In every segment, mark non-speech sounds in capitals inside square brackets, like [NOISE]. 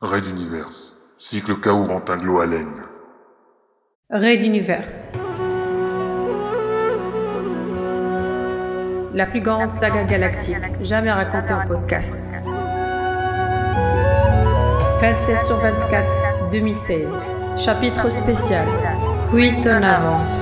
Raid Universe, cycle Kaourantin Gloalen. Raid Universe. La plus grande saga galactique jamais racontée en podcast. 27 sur 24, 2016. Chapitre spécial. Fuite en avant.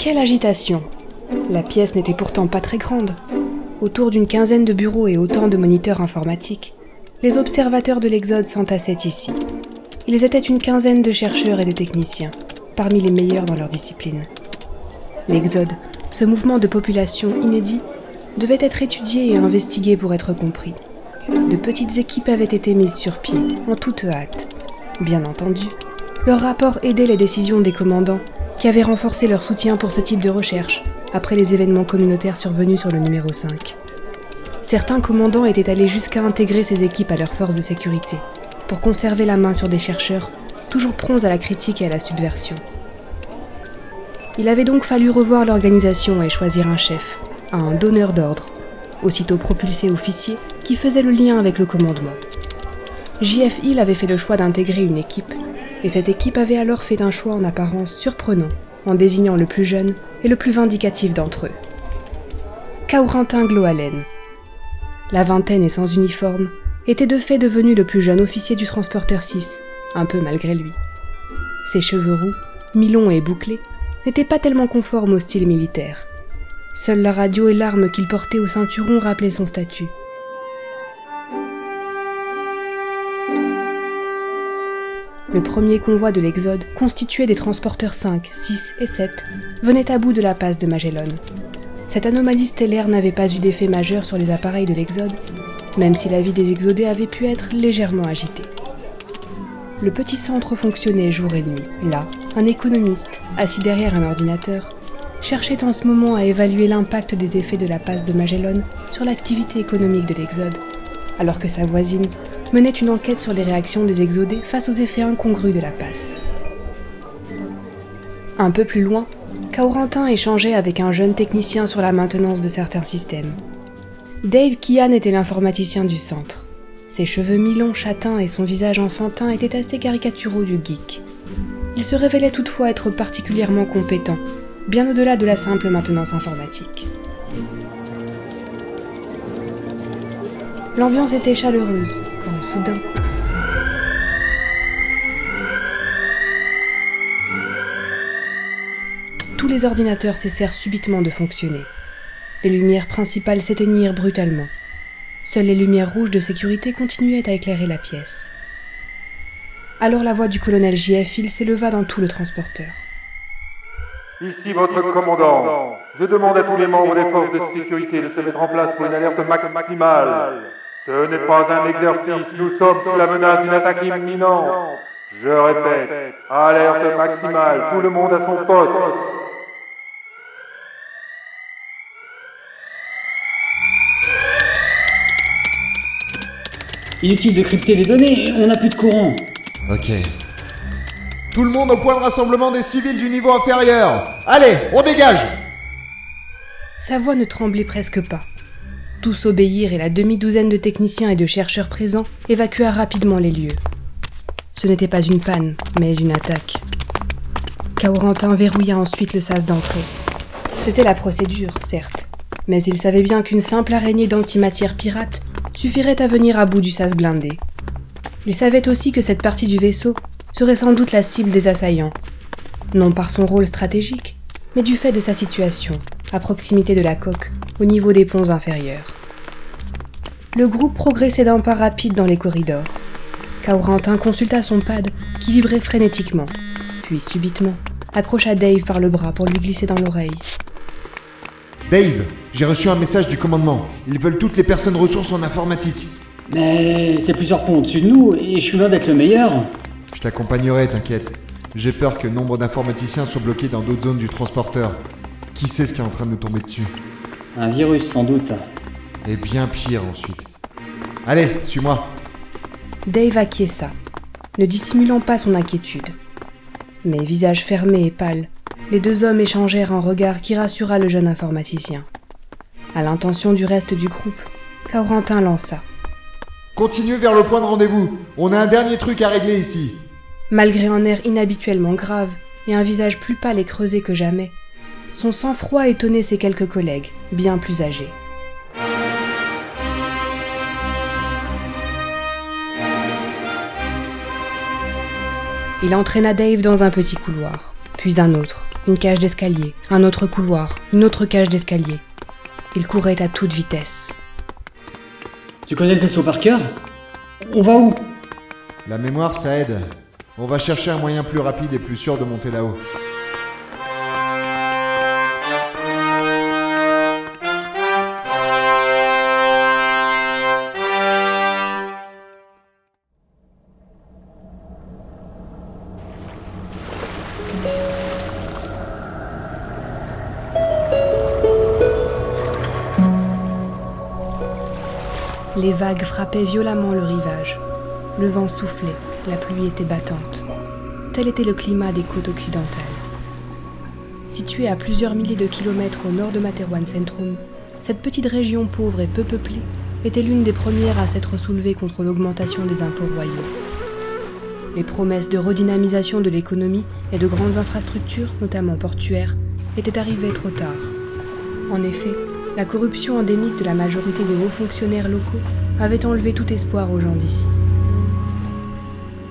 Quelle agitation La pièce n'était pourtant pas très grande. Autour d'une quinzaine de bureaux et autant de moniteurs informatiques, les observateurs de l'Exode s'entassaient ici. Ils étaient une quinzaine de chercheurs et de techniciens, parmi les meilleurs dans leur discipline. L'Exode, ce mouvement de population inédit, devait être étudié et investigué pour être compris. De petites équipes avaient été mises sur pied, en toute hâte. Bien entendu, leur rapport aidait les décisions des commandants qui avaient renforcé leur soutien pour ce type de recherche après les événements communautaires survenus sur le numéro 5. Certains commandants étaient allés jusqu'à intégrer ces équipes à leurs forces de sécurité pour conserver la main sur des chercheurs toujours prompts à la critique et à la subversion. Il avait donc fallu revoir l'organisation et choisir un chef, un donneur d'ordre, aussitôt propulsé officier, qui faisait le lien avec le commandement. JF Hill avait fait le choix d'intégrer une équipe, et cette équipe avait alors fait un choix en apparence surprenant, en désignant le plus jeune et le plus vindicatif d'entre eux. Kaurentin Gloalen. La vingtaine et sans uniforme, était de fait devenu le plus jeune officier du transporteur 6, un peu malgré lui. Ses cheveux roux, mi-longs et bouclés, n'étaient pas tellement conformes au style militaire. Seule la radio et l'arme qu'il portait au ceinturon rappelaient son statut. Le premier convoi de l'Exode, constitué des transporteurs 5, 6 et 7, venait à bout de la passe de Magellan. Cette anomalie stellaire n'avait pas eu d'effet majeur sur les appareils de l'Exode, même si la vie des exodés avait pu être légèrement agitée. Le petit centre fonctionnait jour et nuit. Là, un économiste, assis derrière un ordinateur, cherchait en ce moment à évaluer l'impact des effets de la passe de Magellan sur l'activité économique de l'Exode, alors que sa voisine menait une enquête sur les réactions des exodés face aux effets incongrus de la passe. Un peu plus loin, Kaurentin échangeait avec un jeune technicien sur la maintenance de certains systèmes. Dave Kian était l'informaticien du centre. Ses cheveux mi-longs châtains et son visage enfantin étaient assez caricaturaux du geek. Il se révélait toutefois être particulièrement compétent, bien au-delà de la simple maintenance informatique. L'ambiance était chaleureuse, quand soudain... Tous les ordinateurs cessèrent subitement de fonctionner. Les lumières principales s'éteignirent brutalement. Seules les lumières rouges de sécurité continuaient à éclairer la pièce. Alors la voix du colonel J.F. Hill s'éleva dans tout le transporteur. Ici votre commandant. Je demande à tous les membres des forces de sécurité de se mettre en place pour une alerte maximale. Ce n'est pas un exercice, nous sommes sous la menace d'une attaque imminente. Je répète, alerte maximale, tout le monde à son poste. Inutile de crypter les données, on n'a plus de courant. Ok. Tout le monde au point de rassemblement des civils du niveau inférieur Allez, on dégage Sa voix ne tremblait presque pas. Tous obéirent et la demi-douzaine de techniciens et de chercheurs présents évacua rapidement les lieux. Ce n'était pas une panne, mais une attaque. Kaurentin verrouilla ensuite le sas d'entrée. C'était la procédure, certes, mais il savait bien qu'une simple araignée d'antimatière pirate suffirait à venir à bout du sas blindé. Il savait aussi que cette partie du vaisseau serait sans doute la cible des assaillants, non par son rôle stratégique, mais du fait de sa situation, à proximité de la coque, au niveau des ponts inférieurs. Le groupe progressait d'un pas rapide dans les corridors. Kaurentin consulta son pad, qui vibrait frénétiquement, puis subitement accrocha Dave par le bras pour lui glisser dans l'oreille. Dave, j'ai reçu un message du commandement. Ils veulent toutes les personnes ressources en informatique. Mais c'est plusieurs ponts au-dessus de nous et je suis loin d'être le meilleur. Je t'accompagnerai, t'inquiète. J'ai peur que nombre d'informaticiens soient bloqués dans d'autres zones du transporteur. Qui sait ce qui est en train de nous tomber dessus? Un virus sans doute. Et bien pire ensuite. Allez, suis-moi. Dave acquiesça, ne dissimulant pas son inquiétude. Mais visage fermé et pâle, les deux hommes échangèrent un regard qui rassura le jeune informaticien. À l'intention du reste du groupe, Corentin lança. Continuez vers le point de rendez-vous. On a un dernier truc à régler ici. Malgré un air inhabituellement grave et un visage plus pâle et creusé que jamais, son sang-froid étonnait ses quelques collègues, bien plus âgés. Il entraîna Dave dans un petit couloir, puis un autre, une cage d'escalier, un autre couloir, une autre cage d'escalier. Il courait à toute vitesse. Tu connais le vaisseau par cœur? On va où? La mémoire, ça aide. On va chercher un moyen plus rapide et plus sûr de monter là-haut. Vagues frappaient violemment le rivage. Le vent soufflait, la pluie était battante. Tel était le climat des côtes occidentales. Située à plusieurs milliers de kilomètres au nord de Materwan Centrum, cette petite région pauvre et peu peuplée était l'une des premières à s'être soulevée contre l'augmentation des impôts royaux. Les promesses de redynamisation de l'économie et de grandes infrastructures, notamment portuaires, étaient arrivées trop tard. En effet, la corruption endémique de la majorité des hauts fonctionnaires locaux avait enlevé tout espoir aux gens d'ici.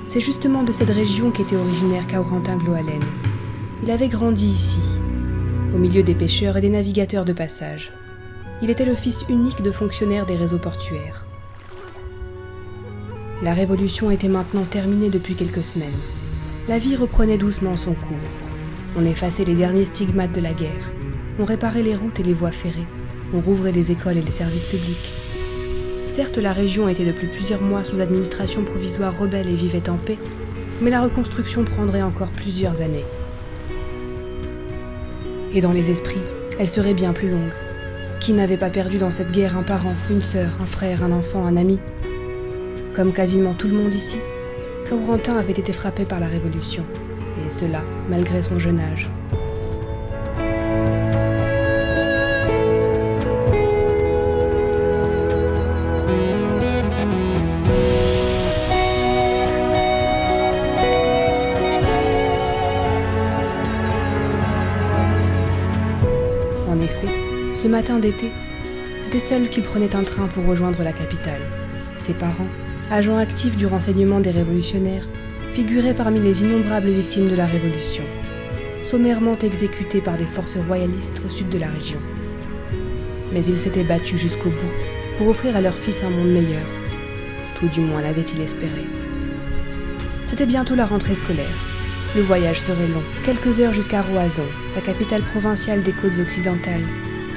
C'est justement de cette région qu'était originaire Kaurentin Gloalen. Il avait grandi ici, au milieu des pêcheurs et des navigateurs de passage. Il était le fils unique de fonctionnaires des réseaux portuaires. La révolution était maintenant terminée depuis quelques semaines. La vie reprenait doucement son cours. On effaçait les derniers stigmates de la guerre. On réparait les routes et les voies ferrées. On rouvrait les écoles et les services publics. Certes, la région était depuis plusieurs mois sous administration provisoire rebelle et vivait en paix, mais la reconstruction prendrait encore plusieurs années. Et dans les esprits, elle serait bien plus longue. Qui n'avait pas perdu dans cette guerre un parent, une sœur, un frère, un enfant, un ami? Comme quasiment tout le monde ici, Corentin avait été frappé par la Révolution, et cela malgré son jeune âge. Matin d'été, c'était seul qu'il prenait un train pour rejoindre la capitale. Ses parents, agents actifs du renseignement des révolutionnaires, figuraient parmi les innombrables victimes de la Révolution, sommairement exécutés par des forces royalistes au sud de la région. Mais ils s'étaient battus jusqu'au bout pour offrir à leur fils un monde meilleur. Tout du moins l'avait-il espéré. C'était bientôt la rentrée scolaire. Le voyage serait long, quelques heures jusqu'à Roison, la capitale provinciale des côtes occidentales,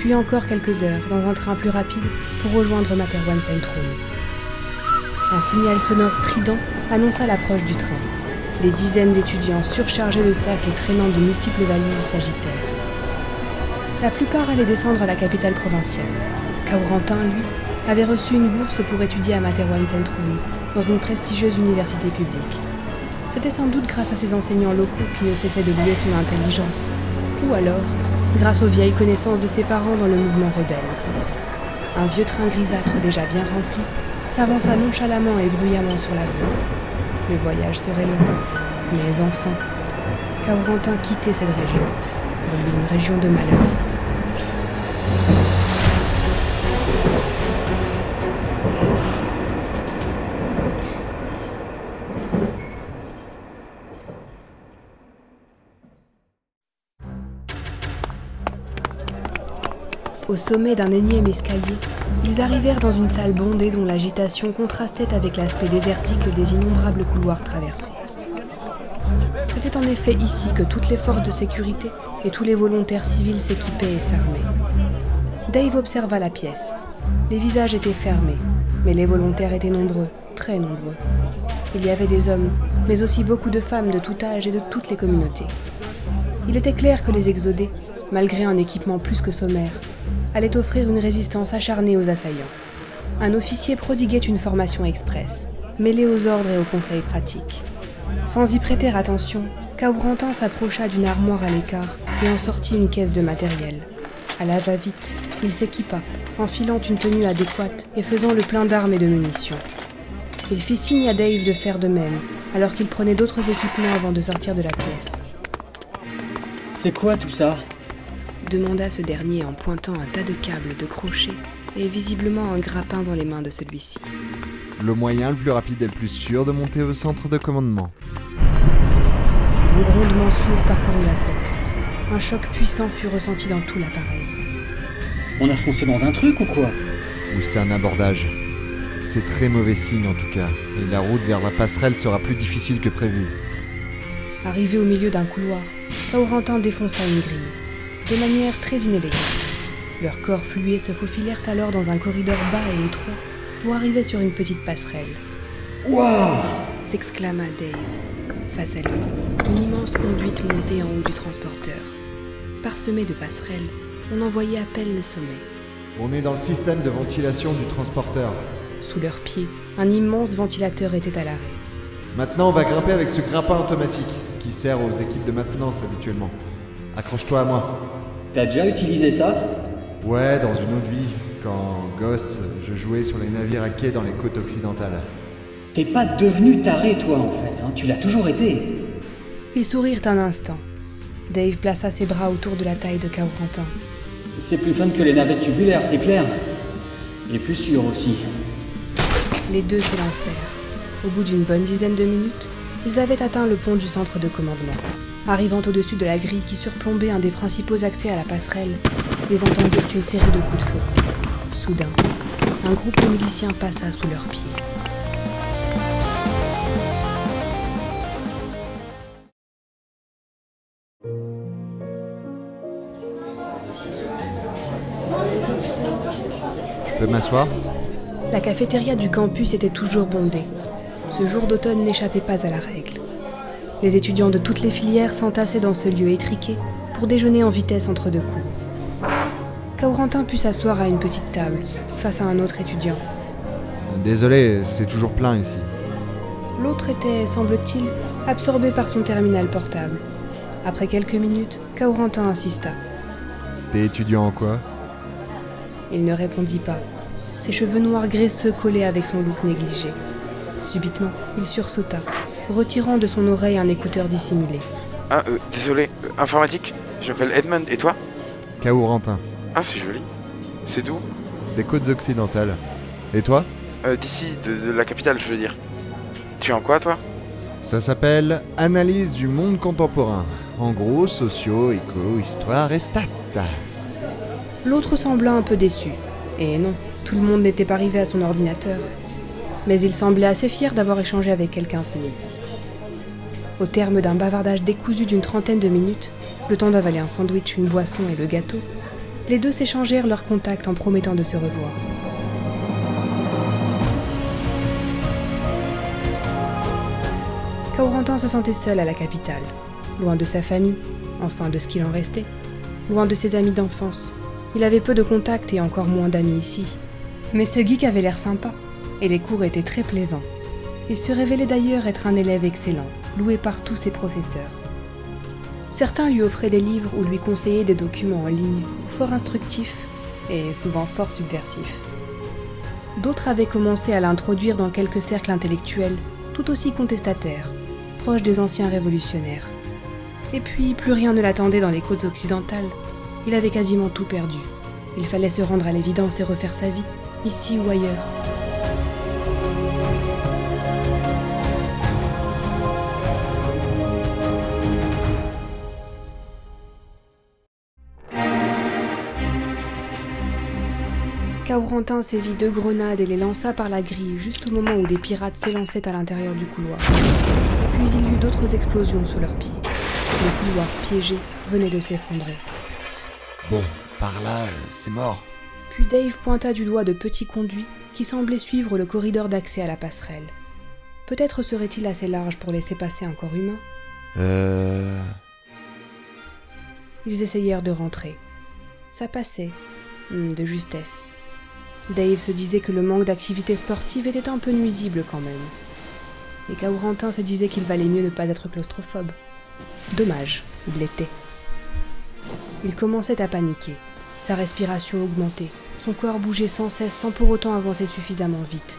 puis encore quelques heures dans un train plus rapide pour rejoindre Materwan Centrum. Un signal sonore strident annonça l'approche du train. Des dizaines d'étudiants surchargés de sacs et traînant de multiples valises s'agitèrent. La plupart allaient descendre à la capitale provinciale. Kaurentin, lui, avait reçu une bourse pour étudier à Materwan Centrum, dans une prestigieuse université publique. C'était sans doute grâce à ses enseignants locaux qui ne cessaient de louer son intelligence, ou alors grâce aux vieilles connaissances de ses parents dans le mouvement rebelle. Un vieux train grisâtre déjà bien rempli s'avança nonchalamment et bruyamment sur la voie. Le voyage serait long, mais enfin, Kaurentin quittait cette région, pour lui une région de malheur. Au sommet d'un énième escalier, ils arrivèrent dans une salle bondée dont l'agitation contrastait avec l'aspect désertique des innombrables couloirs traversés. C'était en effet ici que toutes les forces de sécurité et tous les volontaires civils s'équipaient et s'armaient. Dave observa la pièce. Les visages étaient fermés, mais les volontaires étaient nombreux, très nombreux. Il y avait des hommes, mais aussi beaucoup de femmes de tout âge et de toutes les communautés. Il était clair que les exodés, malgré un équipement plus que sommaire, allait offrir une résistance acharnée aux assaillants. Un officier prodiguait une formation express, mêlée aux ordres et aux conseils pratiques. Sans y prêter attention, Kaurentin s'approcha d'une armoire à l'écart et en sortit une caisse de matériel. À la va-vite, il s'équipa, enfilant une tenue adéquate et faisant le plein d'armes et de munitions. Il fit signe à Dave de faire de même, alors qu'il prenait d'autres équipements avant de sortir de la pièce. C'est quoi tout ça? Demanda ce dernier en pointant un tas de câbles, de crochets et visiblement un grappin dans les mains de celui-ci. Le moyen le plus rapide et le plus sûr de monter au centre de commandement. Un grondement sourd parcourut la coque. Un choc puissant fut ressenti dans tout l'appareil. On a foncé dans un truc ou quoi? Ou c'est un abordage? C'est très mauvais signe en tout cas, et la route vers la passerelle sera plus difficile que prévu. Arrivé au milieu d'un couloir, Kaurentin défonça une grille, de manière très inélégante. Leurs corps flués se faufilèrent alors dans un corridor bas et étroit pour arriver sur une petite passerelle. Waouh s'exclama Dave. Face à lui, une immense conduite montait en haut du transporteur. Parsemée de passerelles, on en voyait à peine le sommet. On est dans le système de ventilation du transporteur. Sous leurs pieds, un immense ventilateur était à l'arrêt. Maintenant, on va grimper avec ce grappin automatique qui sert aux équipes de maintenance habituellement. Accroche-toi à moi. T'as déjà utilisé ça Ouais, dans une autre vie, quand gosse, je jouais sur les navires à quai dans les côtes occidentales. T'es pas devenu taré toi en fait, hein. tu l'as toujours été. Ils sourirent un instant. Dave plaça ses bras autour de la taille de Kaurentin. C'est plus fun que les navettes tubulaires, c'est clair. Et plus sûr aussi. Les deux s'élancèrent. Au bout d'une bonne dizaine de minutes, ils avaient atteint le pont du centre de commandement. Arrivant au-dessus de la grille qui surplombait un des principaux accès à la passerelle, ils entendirent une série de coups de feu. Soudain, un groupe de miliciens passa sous leurs pieds. Je peux m'asseoir? La cafétéria du campus était toujours bondée. Ce jour d'automne n'échappait pas à la règle. Les étudiants de toutes les filières s'entassaient dans ce lieu étriqué pour déjeuner en vitesse entre deux cours. Kaurentin put s'asseoir à une petite table, face à un autre étudiant. Désolé, c'est toujours plein ici. L'autre était, semble-t-il, absorbé par son terminal portable. Après quelques minutes, Kaurentin insista. T'es étudiant en quoi? Il ne répondit pas. Ses cheveux noirs graisseux collaient avec son look négligé. Subitement, il sursauta, retirant de son oreille un écouteur dissimulé. Ah, euh, désolé, euh, informatique Je m'appelle Edmund, et toi? Kaurentin, Ah, c'est joli. C'est d'où? Des côtes occidentales. Et toi? Euh, D'ici, de, de la capitale, je veux dire. Tu es en quoi, toi? Ça s'appelle Analyse du monde contemporain. En gros, sociaux, éco, histoire et stats. L'autre sembla un peu déçu. Et non, tout le monde n'était pas arrivé à son ordinateur. Mais il semblait assez fier d'avoir échangé avec quelqu'un ce midi. Au terme d'un bavardage décousu d'une trentaine de minutes, le temps d'avaler un sandwich, une boisson et le gâteau, les deux s'échangèrent leurs contacts en promettant de se revoir. Kaurentin se sentait seul à la capitale, loin de sa famille, enfin de ce qu'il en restait, loin de ses amis d'enfance. Il avait peu de contacts et encore moins d'amis ici. Mais ce geek avait l'air sympa, et les cours étaient très plaisants. Il se révélait d'ailleurs être un élève excellent, loué par tous ses professeurs. Certains lui offraient des livres ou lui conseillaient des documents en ligne, fort instructifs et souvent fort subversifs. D'autres avaient commencé à l'introduire dans quelques cercles intellectuels, tout aussi contestataires, proches des anciens révolutionnaires. Et puis, plus rien ne l'attendait dans les côtes occidentales. Il avait quasiment tout perdu. Il fallait se rendre à l'évidence et refaire sa vie, ici ou ailleurs. Kaurentin saisit deux grenades et les lança par la grille juste au moment où des pirates s'élançaient à l'intérieur du couloir. Puis il y eut d'autres explosions sous leurs pieds. Le couloir piégé venait de s'effondrer. Bon, par là, euh, c'est mort. Puis Dave pointa du doigt de petits conduits qui semblaient suivre le corridor d'accès à la passerelle. Peut-être serait-il assez large pour laisser passer un corps humain Euh... Ils essayèrent de rentrer. Ça passait, Hmm, De justesse. Dave se disait que le manque d'activité sportive était un peu nuisible quand même. Et Kaurentin se disait qu'il valait mieux ne pas être claustrophobe. Dommage, il l'était. Il commençait à paniquer. Sa respiration augmentait. Son corps bougeait sans cesse sans pour autant avancer suffisamment vite.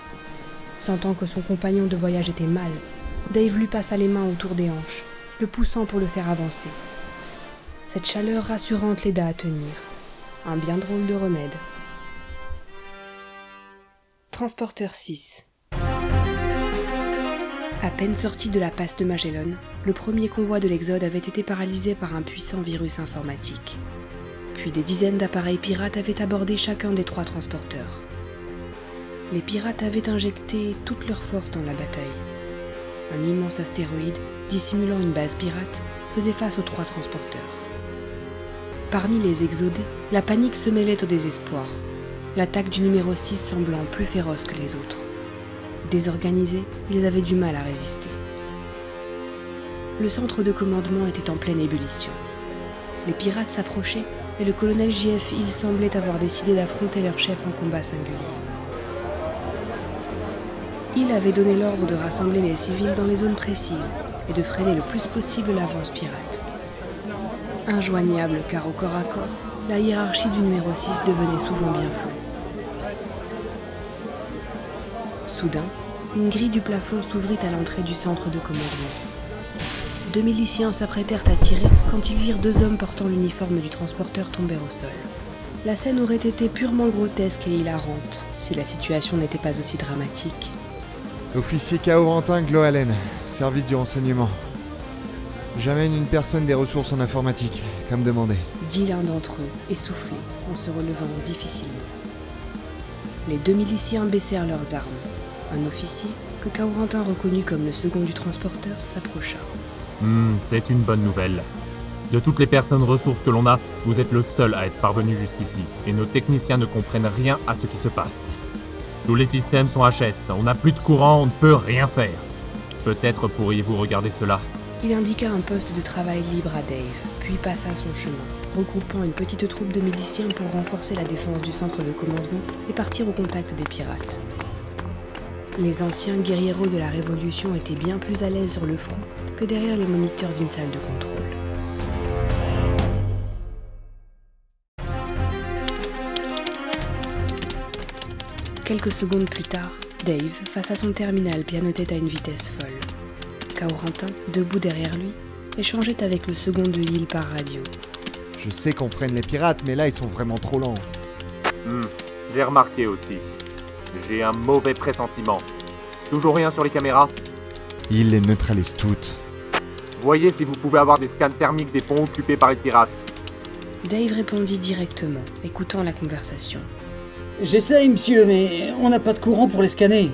Sentant que son compagnon de voyage était mal, Dave lui passa les mains autour des hanches, le poussant pour le faire avancer. Cette chaleur rassurante l'aida à tenir. Un bien drôle de remède. Transporteur 6 À peine sorti de la passe de Magellan, le premier convoi de l'Exode avait été paralysé par un puissant virus informatique. Puis des dizaines d'appareils pirates avaient abordé chacun des trois transporteurs. Les pirates avaient injecté toute leur force dans la bataille. Un immense astéroïde, dissimulant une base pirate, faisait face aux trois transporteurs. Parmi les exodés, la panique se mêlait au désespoir, l'attaque du numéro 6 semblant plus féroce que les autres. Désorganisés, ils avaient du mal à résister. Le centre de commandement était en pleine ébullition. Les pirates s'approchaient et le colonel JF Hill semblait avoir décidé d'affronter leur chef en combat singulier. Hill avait donné l'ordre de rassembler les civils dans les zones précises et de freiner le plus possible l'avance pirate. Injoignable car au corps à corps, la hiérarchie du numéro 6 devenait souvent bien floue. Soudain, une grille du plafond s'ouvrit à l'entrée du centre de commandement. Deux miliciens s'apprêtèrent à tirer quand ils virent deux hommes portant l'uniforme du transporteur tomber au sol. La scène aurait été purement grotesque et hilarante si la situation n'était pas aussi dramatique. Officier Kaurentin Gloalen, service du renseignement. J'amène une personne des ressources en informatique, comme demandé. dit l'un d'entre eux, essoufflé, en se relevant difficilement. Les deux miliciens baissèrent leurs armes. Un officier, que Kaurentin reconnut comme le second du transporteur, s'approcha. Hmm, c'est une bonne nouvelle. De toutes les personnes ressources que l'on a, vous êtes le seul à être parvenu jusqu'ici, et nos techniciens ne comprennent rien à ce qui se passe. Tous les systèmes sont HS, on n'a plus de courant, on ne peut rien faire. Peut-être pourriez-vous regarder cela. Il indiqua un poste de travail libre à Dave, puis passa son chemin, regroupant une petite troupe de miliciens pour renforcer la défense du centre de commandement et partir au contact des pirates. Les anciens guerrieros de la Révolution étaient bien plus à l'aise sur le front que derrière les moniteurs d'une salle de contrôle. Quelques secondes plus tard, Dave, face à son terminal, pianotait à une vitesse folle. Kaurentin, debout derrière lui, échangeait avec le second de Hill par radio. Je sais qu'on freine les pirates, mais là ils sont vraiment trop lents. Hmm, j'ai remarqué aussi. J'ai un mauvais pressentiment. Toujours rien sur les caméras? Ils les neutralisent toutes. Voyez si vous pouvez avoir des scans thermiques des ponts occupés par les pirates. Dave répondit directement, écoutant la conversation. J'essaye, monsieur, mais on n'a pas de courant pour les scanner.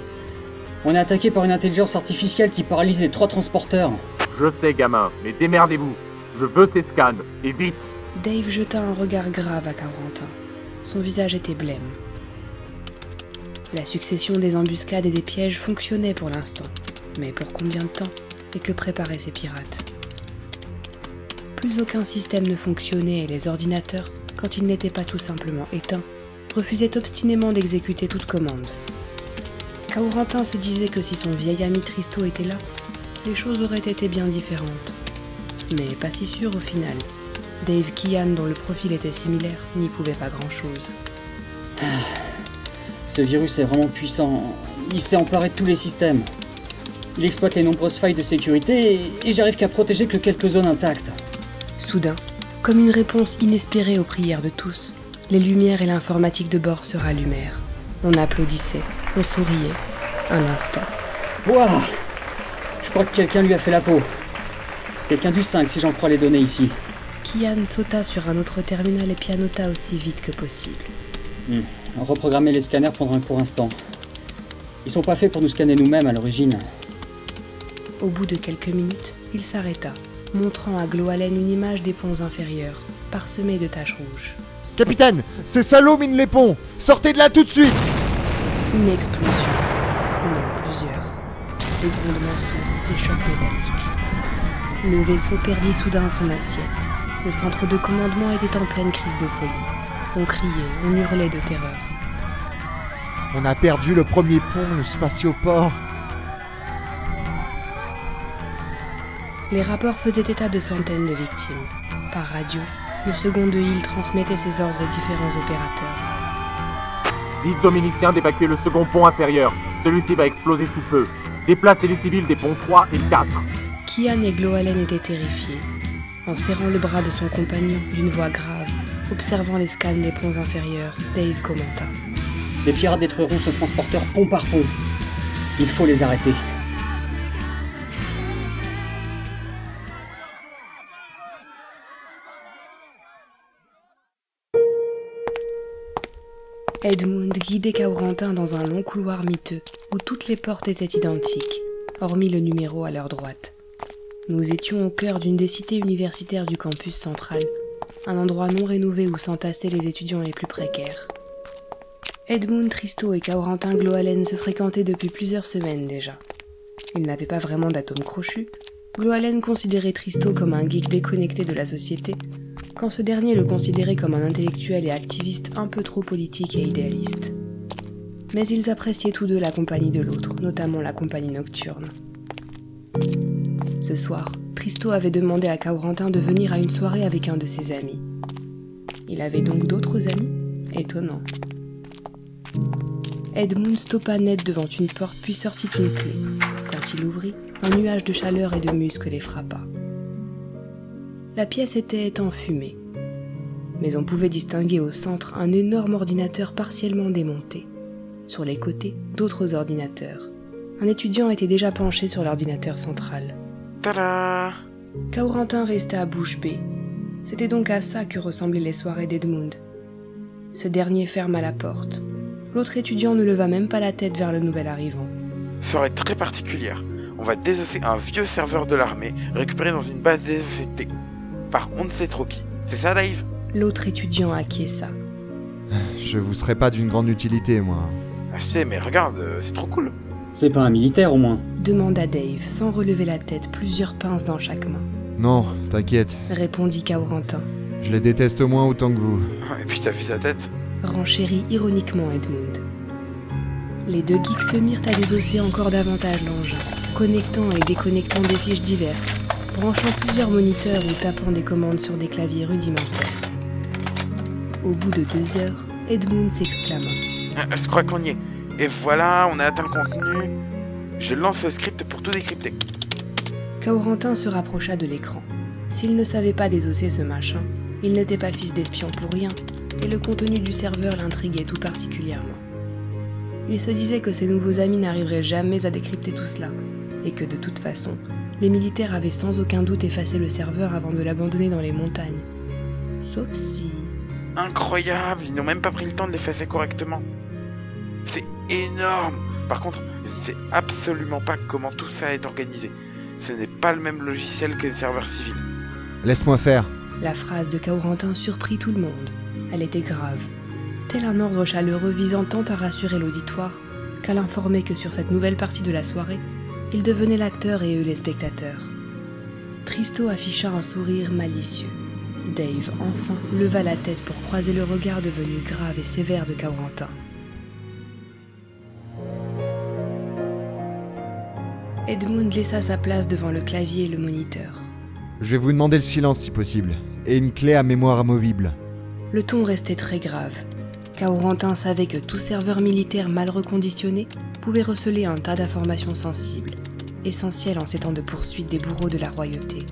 On est attaqué par une intelligence artificielle qui paralyse les trois transporteurs. Je sais, gamin, mais démerdez-vous. Je veux ces scans, et vite Dave jeta un regard grave à Kaurentin. Son visage était blême. La succession des embuscades et des pièges fonctionnait pour l'instant, mais pour combien de temps? Et que préparaient ces pirates? Plus aucun système ne fonctionnait et les ordinateurs, quand ils n'étaient pas tout simplement éteints, refusaient obstinément d'exécuter toute commande. Kaurentin se disait que si son vieil ami Tristo était là, les choses auraient été bien différentes. Mais pas si sûr au final. Dave Kian, dont le profil était similaire, n'y pouvait pas grand-chose. Ce virus est vraiment puissant. Il s'est emparé de tous les systèmes. Il exploite les nombreuses failles de sécurité et- et j'arrive qu'à protéger que quelques zones intactes. Soudain, comme une réponse inespérée aux prières de tous, les lumières et l'informatique de bord se rallumèrent. On applaudissait, on souriait. Un instant. Ouah Je crois que quelqu'un lui a fait la peau. Quelqu'un du 5 si j'en crois les données ici. Kian sauta sur un autre terminal et pianota aussi vite que possible. Hmm. Reprogrammer les scanners prendra un court instant. Ils sont pas faits pour nous scanner nous-mêmes à l'origine. Au bout de quelques minutes, il s'arrêta, montrant à Gloalen une image des ponts inférieurs, parsemés de taches rouges. Capitaine, ces salauds minent les ponts Sortez de là tout de suite Une explosion. Non, plusieurs. Des grondements sourds, des chocs métalliques. Le vaisseau perdit soudain son assiette. Le centre de commandement était en pleine crise de folie. On criait, on hurlait de terreur. On a perdu le premier pont, le spatioport. Les rapports faisaient état de centaines de victimes. Par radio, le second de Hill transmettait ses ordres aux différents opérateurs. Dites aux miliciens d'évacuer le second pont inférieur. Celui-ci va exploser sous peu. Déplacez les civils des ponts 3 et 4. Kian et Gloalen étaient terrifiés. En serrant le bras de son compagnon d'une voix grave, observant les scans des ponts inférieurs, Dave commenta. Les pirates détruiront ce transporteur pont par pont. Il faut les arrêter. Edmund guidait Kaurentin dans un long couloir miteux où toutes les portes étaient identiques, hormis le numéro à leur droite. Nous étions au cœur d'une des cités universitaires du campus central, un endroit non rénové où s'entassaient les étudiants les plus précaires. Edmund Tristo et Kaurentin Gloalen se fréquentaient depuis plusieurs semaines déjà. Ils n'avaient pas vraiment d'atome crochu. Gloalen considérait Tristo comme un geek déconnecté de la société, quand ce dernier le considérait comme un intellectuel et activiste un peu trop politique et idéaliste. Mais ils appréciaient tous deux la compagnie de l'autre, notamment la compagnie nocturne. Ce soir, Tristo avait demandé à Kaurentin de venir à une soirée avec un de ses amis. Il avait donc d'autres amis? Étonnant. Edmund stoppa net devant une porte puis sortit une clé. Quand il ouvrit, un nuage de chaleur et de muscles les frappa. La pièce était enfumée, mais on pouvait distinguer au centre un énorme ordinateur partiellement démonté. Sur les côtés, d'autres ordinateurs. Un étudiant était déjà penché sur l'ordinateur central. Tada Kaurentin resta à bouche bée. C'était donc à ça que ressemblaient les soirées d'Edmund. Ce dernier ferma la porte. L'autre étudiant ne leva même pas la tête vers le nouvel arrivant. Soirée très particulière. On va désosser un vieux serveur de l'armée récupéré dans une base désaffectée. Par on ne sait trop qui. C'est ça, Dave? L'autre étudiant acquiesça. Je vous serais pas d'une grande utilité, moi. Ah, Je sais, mais regarde, euh, c'est trop cool. C'est pas un militaire au moins. demanda Dave sans relever la tête, plusieurs pinces dans chaque main. Non, t'inquiète. Répondit Kaurentin, Je les déteste au moins autant que vous. Et puis t'as vu sa tête renchérit ironiquement Edmund. Les deux geeks se mirent à désosser encore davantage l'engin, connectant et déconnectant des fiches diverses, branchant plusieurs moniteurs ou tapant des commandes sur des claviers rudimentaires. Au bout de deux heures, Edmund s'exclama. Ah, Je crois qu'on y est. Et voilà, on a atteint le contenu. Je lance le script pour tout décrypter. Kaurentin se rapprocha de l'écran. S'il ne savait pas désosser ce machin, il n'était pas fils d'espion pour rien, et le contenu du serveur l'intriguait tout particulièrement. Il se disait que ses nouveaux amis n'arriveraient jamais à décrypter tout cela, et que de toute façon, les militaires avaient sans aucun doute effacé le serveur avant de l'abandonner dans les montagnes. Sauf si... Incroyable, ils n'ont même pas pris le temps de l'effacer correctement. Énorme. Par contre, je ne sais absolument pas comment tout ça est organisé. Ce n'est pas le même logiciel que les serveurs civils. Laisse-moi faire. La phrase de Kaurentin surprit tout le monde. Elle était grave. Tel un ordre chaleureux visant tant à rassurer l'auditoire qu'à l'informer que sur cette nouvelle partie de la soirée, il devenait l'acteur et eux les spectateurs. Tristo afficha un sourire malicieux. Dave, enfin, leva la tête pour croiser le regard devenu grave et sévère de Kaurentin. Edmund laissa sa place devant le clavier et le moniteur. Je vais vous demander le silence si possible. Et une clé à mémoire amovible. Le ton restait très grave. Kaurentin savait que tout serveur militaire mal reconditionné pouvait receler un tas d'informations sensibles, essentielles en ces temps de poursuite des bourreaux de la royauté.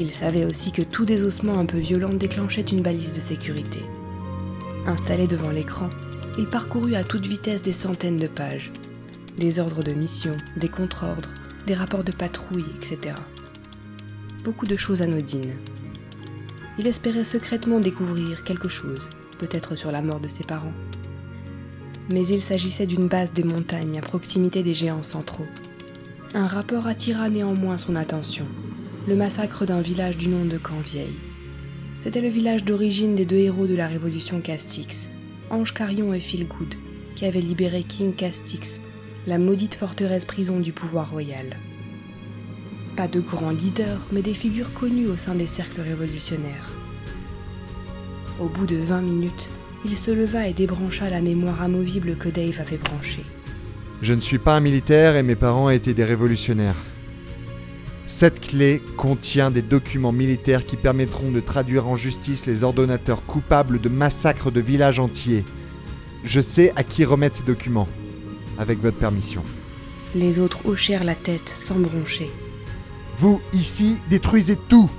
Il savait aussi que tout désossement un peu violent déclenchait une balise de sécurité. Installé devant l'écran, il parcourut à toute vitesse des centaines de pages. Des ordres de mission, des contre-ordres, des rapports de patrouille, etc. Beaucoup de choses anodines. Il espérait secrètement découvrir quelque chose, peut-être sur la mort de ses parents. Mais il s'agissait d'une base de montagne à proximité des géants centraux. Un rapport attira néanmoins son attention, le massacre d'un village du nom de Canvieille. C'était le village d'origine des deux héros de la révolution Castix, Ange Carion et Philgood, qui avaient libéré King Castix, la maudite forteresse prison du pouvoir royal. Pas de grands leaders, mais des figures connues au sein des cercles révolutionnaires. Au bout de 20 minutes, Il se leva et débrancha la mémoire amovible que Dave avait branchée. Je ne suis pas un militaire et mes parents étaient des révolutionnaires. Cette clé contient des documents militaires qui permettront de traduire en justice les ordonnateurs coupables de massacres de villages entiers. Je sais à qui remettre ces documents, avec votre permission. Les autres hochèrent la tête sans broncher. Vous, ici, détruisez tout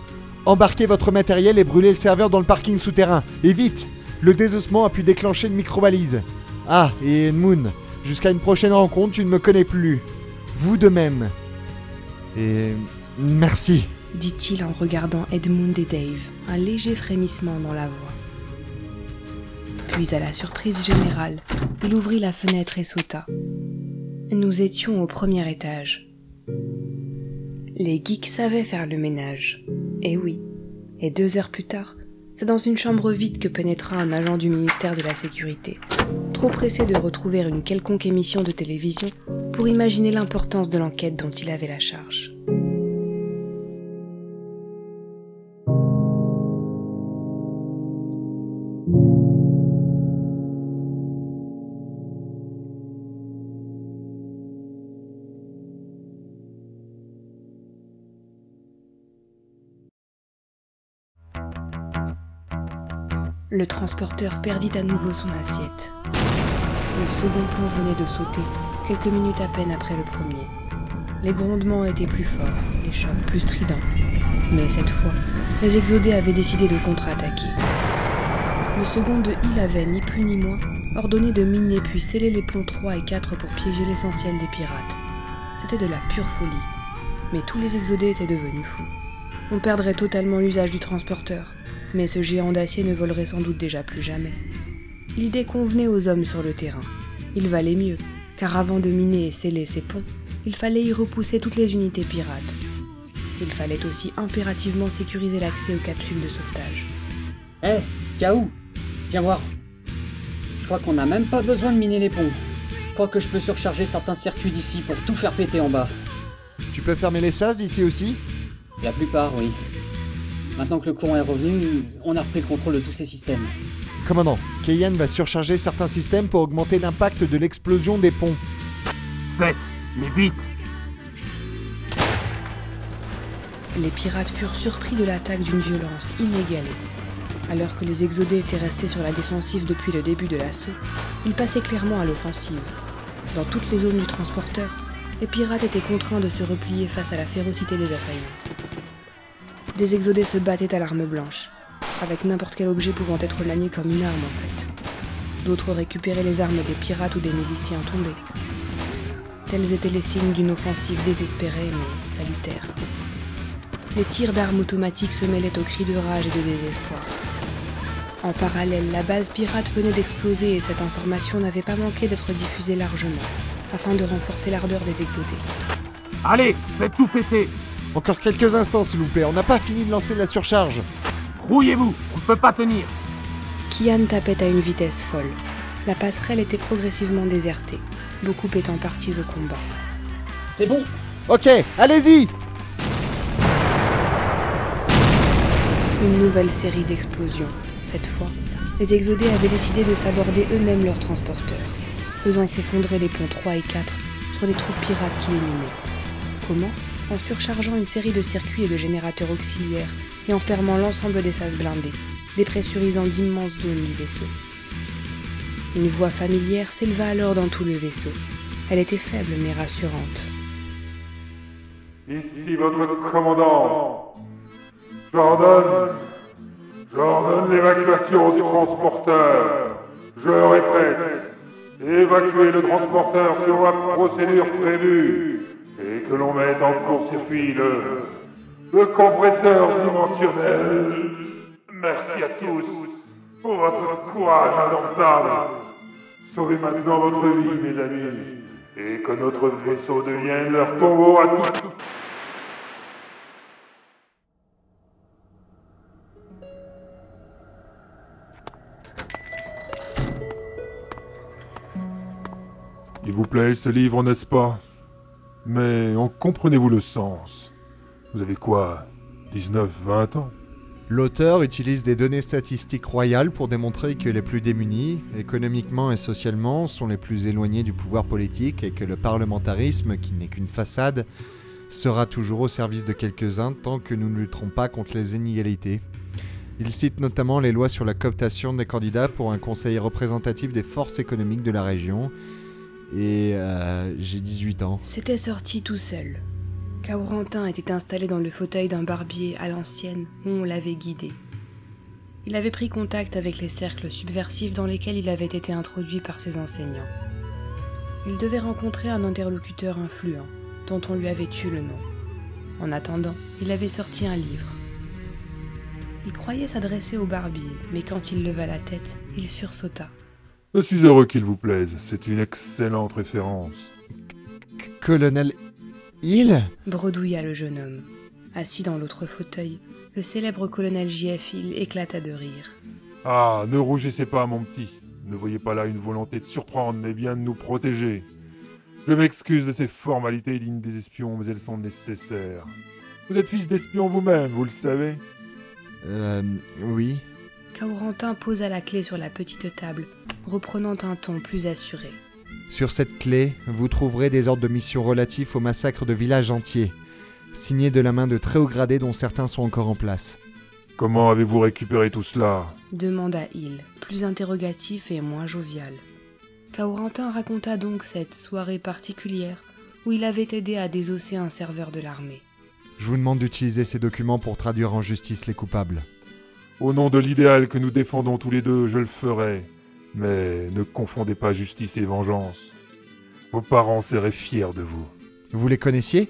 Embarquez votre matériel et brûlez le serveur dans le parking souterrain. Et vite Le désossement a pu déclencher une micro-balise. Ah, et Moon, jusqu'à une prochaine rencontre, tu ne me connais plus. Vous de même. Et merci. dit-il en regardant Edmund et Dave, un léger frémissement dans la voix. Puis, à la surprise générale, il ouvrit la fenêtre et sauta. Nous étions au premier étage. Les geeks savaient faire le ménage. Et oui. Et deux heures plus tard, c'est dans une chambre vide que pénétra un agent du ministère de la Sécurité, trop pressé de retrouver une quelconque émission de télévision pour imaginer l'importance de l'enquête dont il avait la charge. Le transporteur perdit à nouveau son assiette. Le second pont venait de sauter, quelques minutes à peine après le premier. Les grondements étaient plus forts, les chocs plus stridents. Mais cette fois, les exodés avaient décidé de contre-attaquer. Le second de Hill avait, ni plus ni moins, ordonné de miner puis sceller les ponts 3 et 4 pour piéger l'essentiel des pirates. C'était de la pure folie. Mais tous les exodés étaient devenus fous. On perdrait totalement l'usage du transporteur, mais ce géant d'acier ne volerait sans doute déjà plus jamais. L'idée convenait aux hommes sur le terrain. Il valait mieux, car avant de miner et sceller ces ponts, il fallait y repousser toutes les unités pirates. Il fallait aussi impérativement sécuriser l'accès aux capsules de sauvetage. Hé, Kaou Viens voir. Je crois qu'on n'a même pas besoin de miner les ponts. Je crois que je peux surcharger certains circuits d'ici pour tout faire péter en bas. Tu peux fermer les sas d'ici aussi? La plupart, oui. Maintenant que le courant est revenu, on a repris le contrôle de tous ces systèmes. Commandant, Keyan va surcharger certains systèmes pour augmenter l'impact de l'explosion des ponts. Faites, mais vite Les pirates furent surpris de l'attaque d'une violence inégalée. Alors que les exodés étaient restés sur la défensive depuis le début de l'assaut, ils passaient clairement à l'offensive. Dans toutes les zones du transporteur, les pirates étaient contraints de se replier face à la férocité des assaillants. Des exodés se battaient à l'arme blanche, avec n'importe quel objet pouvant être manié comme une arme en fait. D'autres récupéraient les armes des pirates ou des miliciens tombés. Tels étaient les signes d'une offensive désespérée mais salutaire. Les tirs d'armes automatiques se mêlaient aux cris de rage et de désespoir. En parallèle, la base pirate venait d'exploser et cette information n'avait pas manqué d'être diffusée largement, afin de renforcer l'ardeur des exodés. Allez, faites tout péter Encore quelques instants s'il vous plaît, on n'a pas fini de lancer la surcharge. Rouillez-vous, on ne peut pas tenir Kian tapait à une vitesse folle. La passerelle était progressivement désertée, beaucoup étant partis au combat. C'est bon Ok, allez-y Une nouvelle série d'explosions. Cette fois, les exodés avaient décidé de s'aborder eux-mêmes leurs transporteurs, faisant s'effondrer les ponts 3 et 4 sur les troupes pirates qui les minaient. Comment En surchargeant une série de circuits et de générateurs auxiliaires et en fermant l'ensemble des sas blindés, dépressurisant d'immenses zones du vaisseau. Une voix familière s'éleva alors dans tout le vaisseau. Elle était faible mais rassurante. Ici votre commandant. J'ordonne. J'ordonne l'évacuation du transporteur. Je répète. Évacuer le transporteur sur la procédure prévue. Que l'on mette en court-circuit le. le compresseur dimensionnel. Merci à tous pour votre courage indomptable. Sauvez maintenant votre vie, mes amis, et que notre vaisseau devienne leur tombeau à tous. Il vous plaît ce livre, n'est-ce pas? Mais en comprenez-vous le sens? Vous avez quoi 19, 20 ans? L'auteur utilise des données statistiques royales pour démontrer que les plus démunis, économiquement et socialement, sont les plus éloignés du pouvoir politique et que le parlementarisme, qui n'est qu'une façade, sera toujours au service de quelques-uns tant que nous ne lutterons pas contre les inégalités. Il cite notamment les lois sur la cooptation des candidats pour un conseil représentatif des forces économiques de la région. Et euh, j'ai 18 ans. C'était sorti tout seul. Kaurentin était installé dans le fauteuil d'un barbier à l'ancienne où on l'avait guidé. Il avait pris contact avec les cercles subversifs dans lesquels il avait été introduit par ses enseignants. Il devait rencontrer un interlocuteur influent, dont on lui avait eu le nom. En attendant, il avait sorti un livre. Il croyait s'adresser au barbier, mais quand il leva la tête, il sursauta. Je suis heureux qu'il vous plaise, c'est une excellente référence. C- Colonel Hill? Bredouilla le jeune homme. Assis dans l'autre fauteuil, le célèbre colonel J.F. Hill éclata de rire. Ah, ne rougissez pas, mon petit. Ne voyez pas là une volonté de surprendre, mais bien de nous protéger. Je m'excuse de ces formalités dignes des espions, mais elles sont nécessaires. Vous êtes fils d'espion vous-même, vous le savez Euh. Oui. Kaurentin posa la clé sur la petite table, reprenant un ton plus assuré. Sur cette clé, vous trouverez des ordres de mission relatifs au massacre de villages entiers, signés de la main de très hauts gradés dont certains sont encore en place. Comment avez-vous récupéré tout cela? demanda Hill, plus interrogatif et moins jovial. Kaurentin raconta donc cette soirée particulière où il avait aidé à désosser un serveur de l'armée. Je vous demande d'utiliser ces documents pour traduire en justice les coupables. Au nom de l'idéal que nous défendons tous les deux, je le ferai. Mais ne confondez pas justice et vengeance. Vos parents seraient fiers de vous. Vous les connaissiez?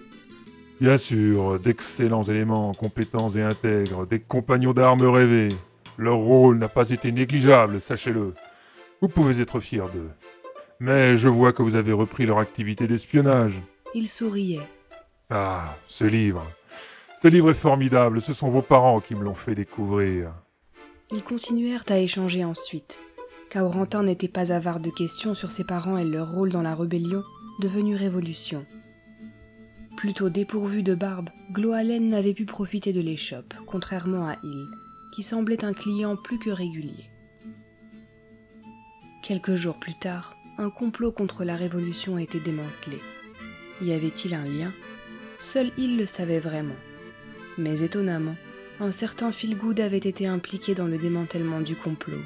Bien sûr, d'excellents éléments, compétents et intègres, des compagnons d'armes rêvés. Leur rôle n'a pas été négligeable, sachez-le. Vous pouvez être fiers d'eux. Mais je vois que vous avez repris leur activité d'espionnage. Il souriait. Ah, ce livre. Ce livre est formidable, ce sont vos parents qui me l'ont fait découvrir. Ils continuèrent à échanger ensuite. Kaurentin n'était pas avare de questions sur ses parents et leur rôle dans la rébellion, devenue révolution. Plutôt dépourvu de barbe, Gloalen n'avait pu profiter de l'échoppe, contrairement à Hill, qui semblait un client plus que régulier. Quelques jours plus tard, un complot contre la révolution était démantelé. Y avait-il un lien? Seul Hill le savait vraiment. Mais étonnamment, un certain Philgood avait été impliqué dans le démantèlement du complot.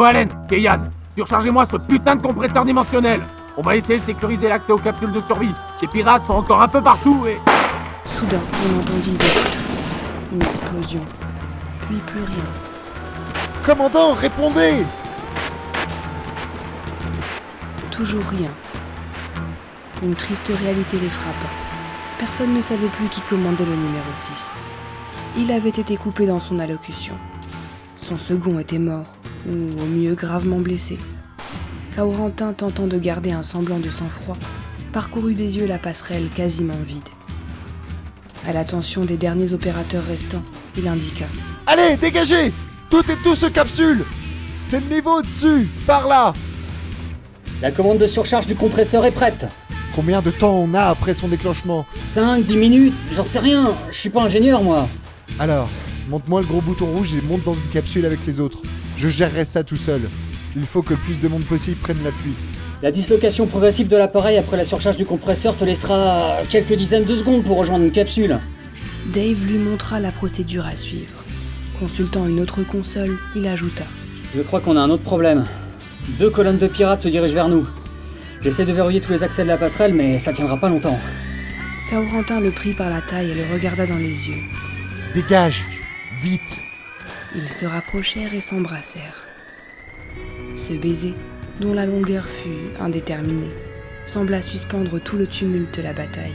Gloalen, Keyad, surchargez-moi ce putain de compresseur dimensionnel On va essayer de sécuriser l'accès aux capsules de survie. Les pirates sont encore un peu partout et... Soudain, on entendit des coups une explosion, puis plus rien. Commandant, répondez Toujours rien. Une triste réalité les frappa. Personne ne savait plus qui commandait le numéro 6. Il avait été coupé dans son allocution. Son second était mort, ou au mieux gravement blessé. Kaurentin, tentant de garder un semblant de sang-froid, parcourut des yeux la passerelle quasiment vide. À l'attention des derniers opérateurs restants, il indiqua. Allez, dégagez Tout est tous aux capsules C'est le niveau au-dessus Par là La commande de surcharge du compresseur est prête. Combien de temps on a après son déclenchement? 5, 10 minutes, j'en sais rien. Je suis pas ingénieur, moi. Alors, monte-moi le gros bouton rouge et monte dans une capsule avec les autres. Je gérerai ça tout seul. Il faut que le plus de monde possible prenne la fuite. La dislocation progressive de l'appareil après la surcharge du compresseur te laissera quelques dizaines de secondes pour rejoindre une capsule. Dave lui montra la procédure à suivre. Consultant une autre console, il ajouta. Je crois qu'on a un autre problème. Deux colonnes de pirates se dirigent vers nous. J'essaie de verrouiller tous les accès de la passerelle, mais ça tiendra pas longtemps. Kaurentin le prit par la taille et le regarda dans les yeux. Dégage Vite Ils se rapprochèrent et s'embrassèrent. Ce baiser, dont la longueur fut indéterminée, sembla suspendre tout le tumulte de la bataille.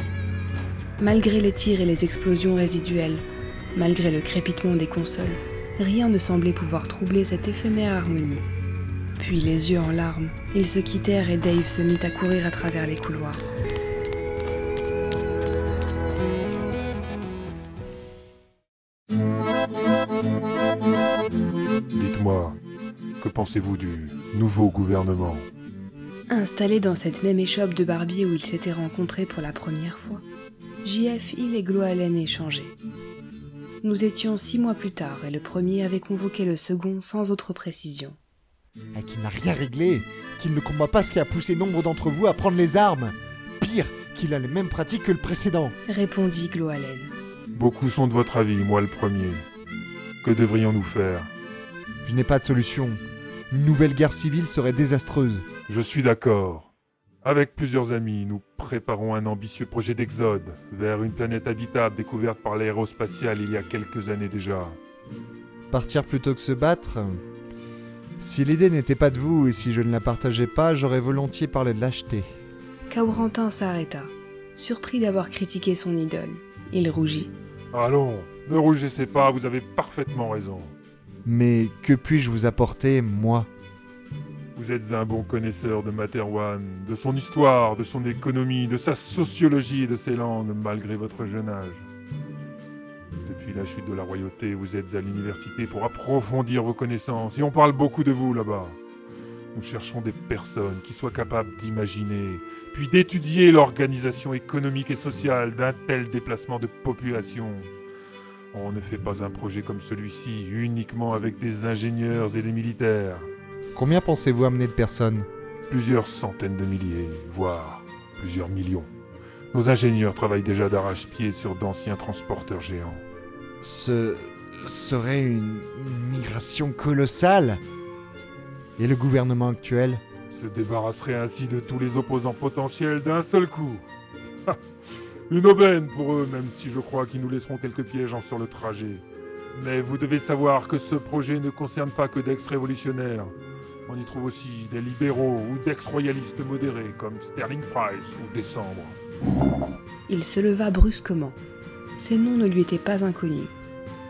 Malgré les tirs et les explosions résiduelles, malgré le crépitement des consoles, rien ne semblait pouvoir troubler cette éphémère harmonie. Puis, les yeux en larmes, ils se quittèrent et Dave se mit à courir à travers les couloirs. Pensez-vous du nouveau gouvernement Installés dans cette même échoppe de barbier où ils s'étaient rencontrés pour la première fois, JF Hill et Gloalen échangeaient. Nous étions six mois plus tard et le premier avait convoqué le second sans autre précision. Et qui n'a rien réglé, qu'il ne combat pas ce qui a poussé nombre d'entre vous à prendre les armes. Pire, qu'il a les mêmes pratiques que le précédent. Répondit Gloalen. Beaucoup sont de votre avis, moi le premier. Que devrions-nous faire? Je n'ai pas de solution. Une nouvelle guerre civile serait désastreuse. Je suis d'accord. Avec plusieurs amis, nous préparons un ambitieux projet d'exode vers une planète habitable découverte par l'aérospatiale il y a quelques années déjà. Partir plutôt que se battre Si l'idée n'était pas de vous et si je ne la partageais pas, j'aurais volontiers parlé de l'acheter. Kaurentin s'arrêta, surpris d'avoir critiqué son idole. Il rougit. Allons, ne rougissez pas, vous avez parfaitement raison. Mais que puis-je vous apporter, moi Vous êtes un bon connaisseur de Materwan, de son histoire, de son économie, de sa sociologie et de ses langues, malgré votre jeune âge. Depuis la chute de la royauté, vous êtes à l'université pour approfondir vos connaissances, et on parle beaucoup de vous là-bas. Nous cherchons des personnes qui soient capables d'imaginer, puis d'étudier l'organisation économique et sociale d'un tel déplacement de population. On ne fait pas un projet comme celui-ci uniquement avec des ingénieurs et des militaires. Combien pensez-vous amener de personnes? Plusieurs centaines de milliers, voire plusieurs millions. Nos ingénieurs travaillent déjà d'arrache-pied sur d'anciens transporteurs géants. Ce serait une migration colossale. Et le gouvernement actuel? Se débarrasserait ainsi de tous les opposants potentiels d'un seul coup. [LAUGHS] Une aubaine pour eux, même si je crois qu'ils nous laisseront quelques pièges sur le trajet. Mais vous devez savoir que ce projet ne concerne pas que d'ex-révolutionnaires. On y trouve aussi des libéraux ou d'ex-royalistes modérés comme Sterling Price ou Décembre. Il se leva brusquement. Ces noms ne lui étaient pas inconnus.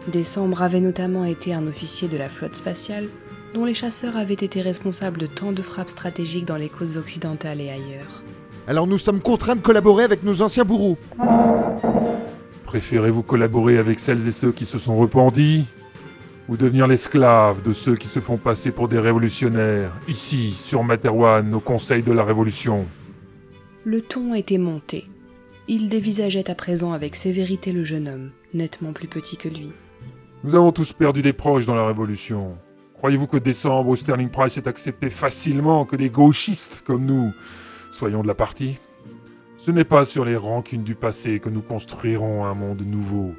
Décembre avait notamment été un officier de la flotte spatiale dont les chasseurs avaient été responsables de tant de frappes stratégiques dans les côtes occidentales et ailleurs. Alors nous sommes contraints de collaborer avec nos anciens bourreaux. Préférez-vous collaborer avec celles et ceux qui se sont repentis ou devenir l'esclave de ceux qui se font passer pour des révolutionnaires, ici, sur Materwan, au Conseil de la Révolution? Le ton était monté. Il dévisageait à présent avec sévérité le jeune homme, nettement plus petit que lui. Nous avons tous perdu des proches dans la Révolution. Croyez-vous que Décembre ou Sterling Price ait accepté facilement que des gauchistes comme nous soyons de la partie Ce n'est pas sur les rancunes du passé que nous construirons un monde nouveau.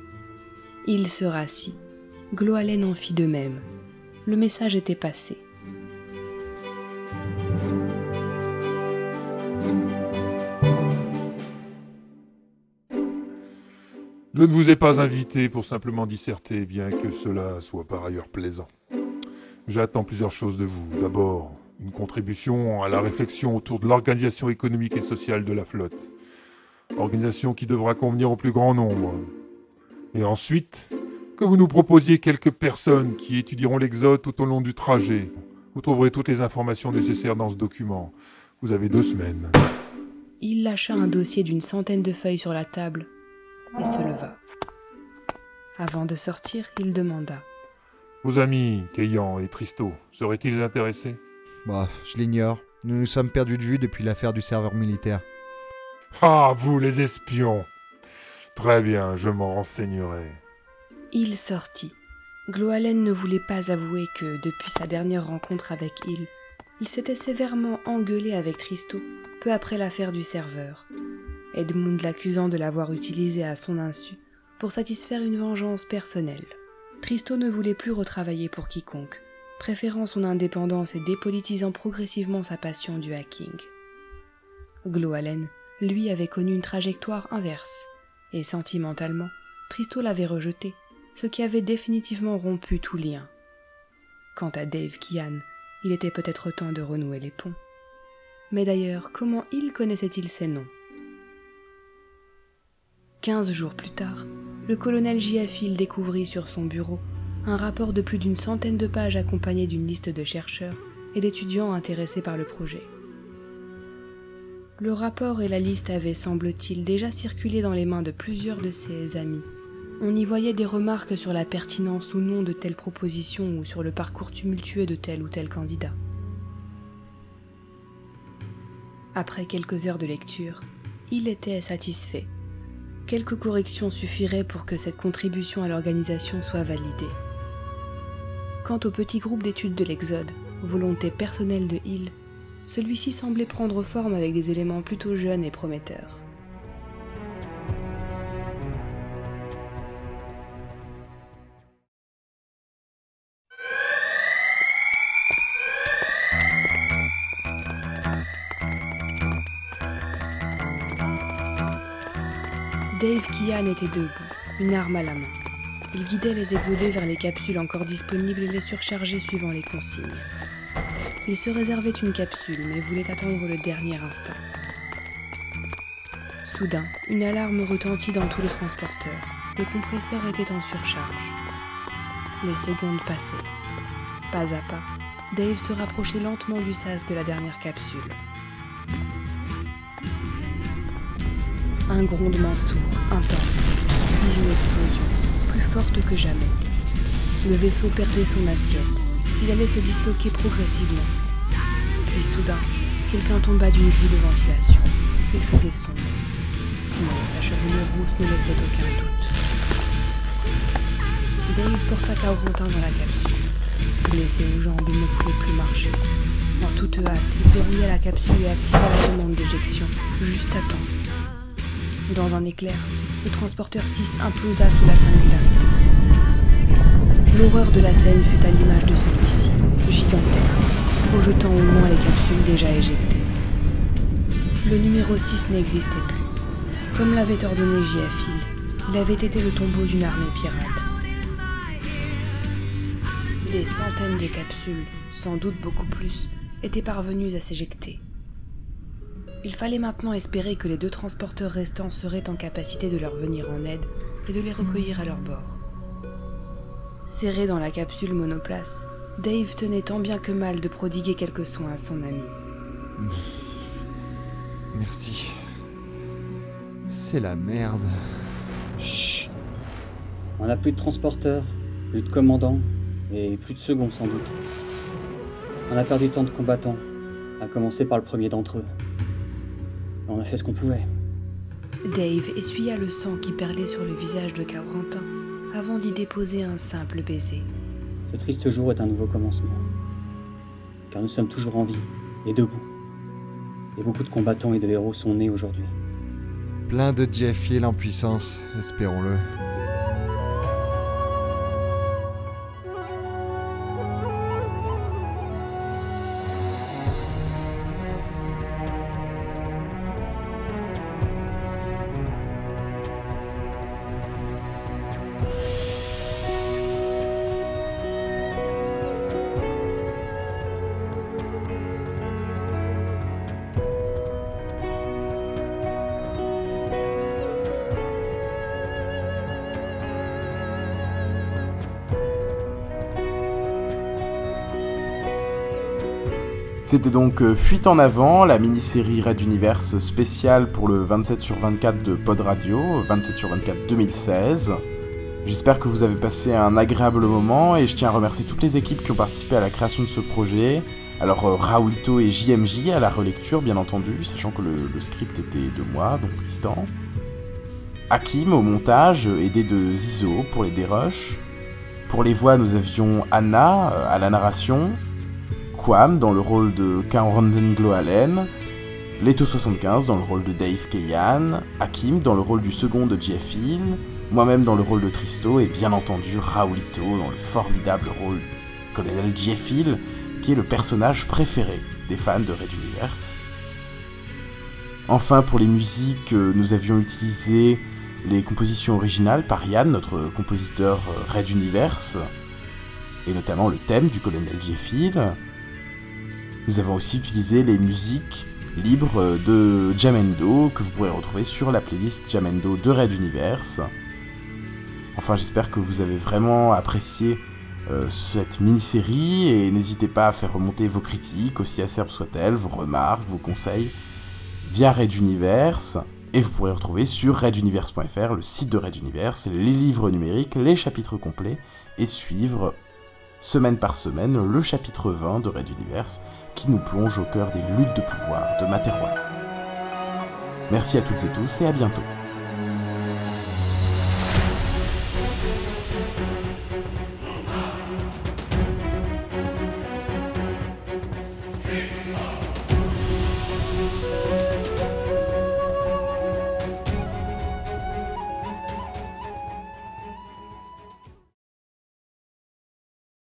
Il se rassit. Gloalen en fit de même. Le message était passé. Je ne vous ai pas invité pour simplement disserter, bien que cela soit par ailleurs plaisant. J'attends plusieurs choses de vous. D'abord, une contribution à la réflexion autour de l'organisation économique et sociale de la flotte. Organisation qui devra convenir au plus grand nombre. Et ensuite, que vous nous proposiez quelques personnes qui étudieront l'exode tout au long du trajet. Vous trouverez toutes les informations nécessaires dans ce document. Vous avez deux semaines. Il lâcha un dossier d'une centaine de feuilles sur la table et se leva. Avant de sortir, il demanda. Vos amis, Keyan et Tristo, seraient-ils intéressés? Bah, je l'ignore. Nous nous sommes perdus de vue depuis l'affaire du serveur militaire. Ah, vous les espions Très bien, je m'en renseignerai. Il sortit. Gloalen ne voulait pas avouer que, depuis sa dernière rencontre avec Il, il s'était sévèrement engueulé avec Tristo, peu après l'affaire du serveur. Edmund l'accusant de l'avoir utilisé à son insu pour satisfaire une vengeance personnelle. Tristo ne voulait plus retravailler pour quiconque, préférant son indépendance et dépolitisant progressivement sa passion du hacking. Gloalen, lui, avait connu une trajectoire inverse, et sentimentalement, Tristo l'avait rejeté, ce qui avait définitivement rompu tout lien. Quant à Dave Kian, il était peut-être temps de renouer les ponts. Mais d'ailleurs, comment il connaissait-il ces noms? Quinze jours plus tard, le colonel Giafil découvrit sur son bureau un rapport de plus d'une centaine de pages accompagné d'une liste de chercheurs et d'étudiants intéressés par le projet. Le rapport et la liste avaient, semble-t-il, déjà circulé dans les mains de plusieurs de ses amis. On y voyait des remarques sur la pertinence ou non de telle proposition ou sur le parcours tumultueux de tel ou tel candidat. Après quelques heures de lecture, il était satisfait. Quelques corrections suffiraient pour que cette contribution à l'organisation soit validée. Quant au petit groupe d'études de l'Exode, volonté personnelle de Hill, celui-ci semblait prendre forme avec des éléments plutôt jeunes et prometteurs. Dave Kian était debout, une arme à la main. Il guidait les exodés vers les capsules encore disponibles et les surchargeait suivant les consignes. Il se réservait une capsule, mais voulait attendre le dernier instant. Soudain, une alarme retentit dans tout le transporteur. Le compresseur était en surcharge. Les secondes passaient. Pas à pas, Dave se rapprochait lentement du sas de la dernière capsule. Un grondement sourd, intense, puis une explosion, plus forte que jamais. Le vaisseau perdait son assiette. Il allait se disloquer progressivement. Puis soudain, quelqu'un tomba d'une grille de ventilation. Il faisait sombre. Mais sa chevelure rousse ne laissait aucun doute. Dave porta Kaurontin dans la capsule. Blessé aux jambes, il ne pouvait plus marcher. En toute hâte, il verrouilla la capsule et activa la demande d'éjection, juste à temps. Dans un éclair, le transporteur 6 implosa sous la singularité. L'horreur de la scène fut à l'image de celui-ci, gigantesque, projetant au loin les capsules déjà éjectées. Le numéro 6 n'existait plus. Comme l'avait ordonné JF il avait été le tombeau d'une armée pirate. Des centaines de capsules, sans doute beaucoup plus, étaient parvenues à s'éjecter. Il fallait maintenant espérer que les deux transporteurs restants seraient en capacité de leur venir en aide et de les recueillir à leur bord. Serré dans la capsule monoplace, Dave tenait tant bien que mal de prodiguer quelques soins à son ami. [LAUGHS] Merci. C'est la merde. Chut On n'a plus de transporteurs, plus de commandants, et plus de seconds sans doute. On a perdu tant de combattants, à commencer par le premier d'entre eux. On a fait ce qu'on pouvait. Dave essuya le sang qui perlait sur le visage de Cabrantin avant d'y déposer un simple baiser. Ce triste jour est un nouveau commencement. Car nous sommes toujours en vie et debout. Et beaucoup de combattants et de héros sont nés aujourd'hui. Plein de Jeffiel en puissance, espérons-le. C'était donc euh, Fuite en avant, la mini-série Red Universe spéciale pour le 27 sur 24 de Pod Radio, 27 sur 24 2016. J'espère que vous avez passé un agréable moment et je tiens à remercier toutes les équipes qui ont participé à la création de ce projet. Alors euh, Raoulito et JMJ à la relecture bien entendu, sachant que le, script était de moi, donc Tristan. Hakim au montage, aidé de Zizo pour les dérushs. Pour les voix, nous avions Anna euh, à la narration, Quam dans le rôle de Cameron Gloalen, Leto75 dans le rôle de Dave Keyan, Hakim dans le rôle du second de Jeff moi-même dans le rôle de Tristo et bien entendu Raoulito dans le formidable rôle de colonel Jeff qui est le personnage préféré des fans de Red Universe. Enfin, pour les musiques, euh, nous avions utilisé les compositions originales par Yann, notre compositeur euh, Red Universe, et notamment le thème du colonel Jeff. Nous avons aussi utilisé les musiques libres de Jamendo que vous pourrez retrouver sur la playlist Jamendo de Red Universe. Enfin, j'espère que vous avez vraiment apprécié euh, cette mini-série et n'hésitez pas à faire remonter vos critiques, aussi acerbes soient-elles, vos remarques, vos conseils via Red Universe. Et vous pourrez retrouver sur reduniverse.fr le site de Red Universe, les livres numériques, les chapitres complets et suivre semaine par semaine le chapitre 20 de Red Universe qui nous plonge au cœur des luttes de pouvoir de Materwan. Merci à toutes et tous et à bientôt.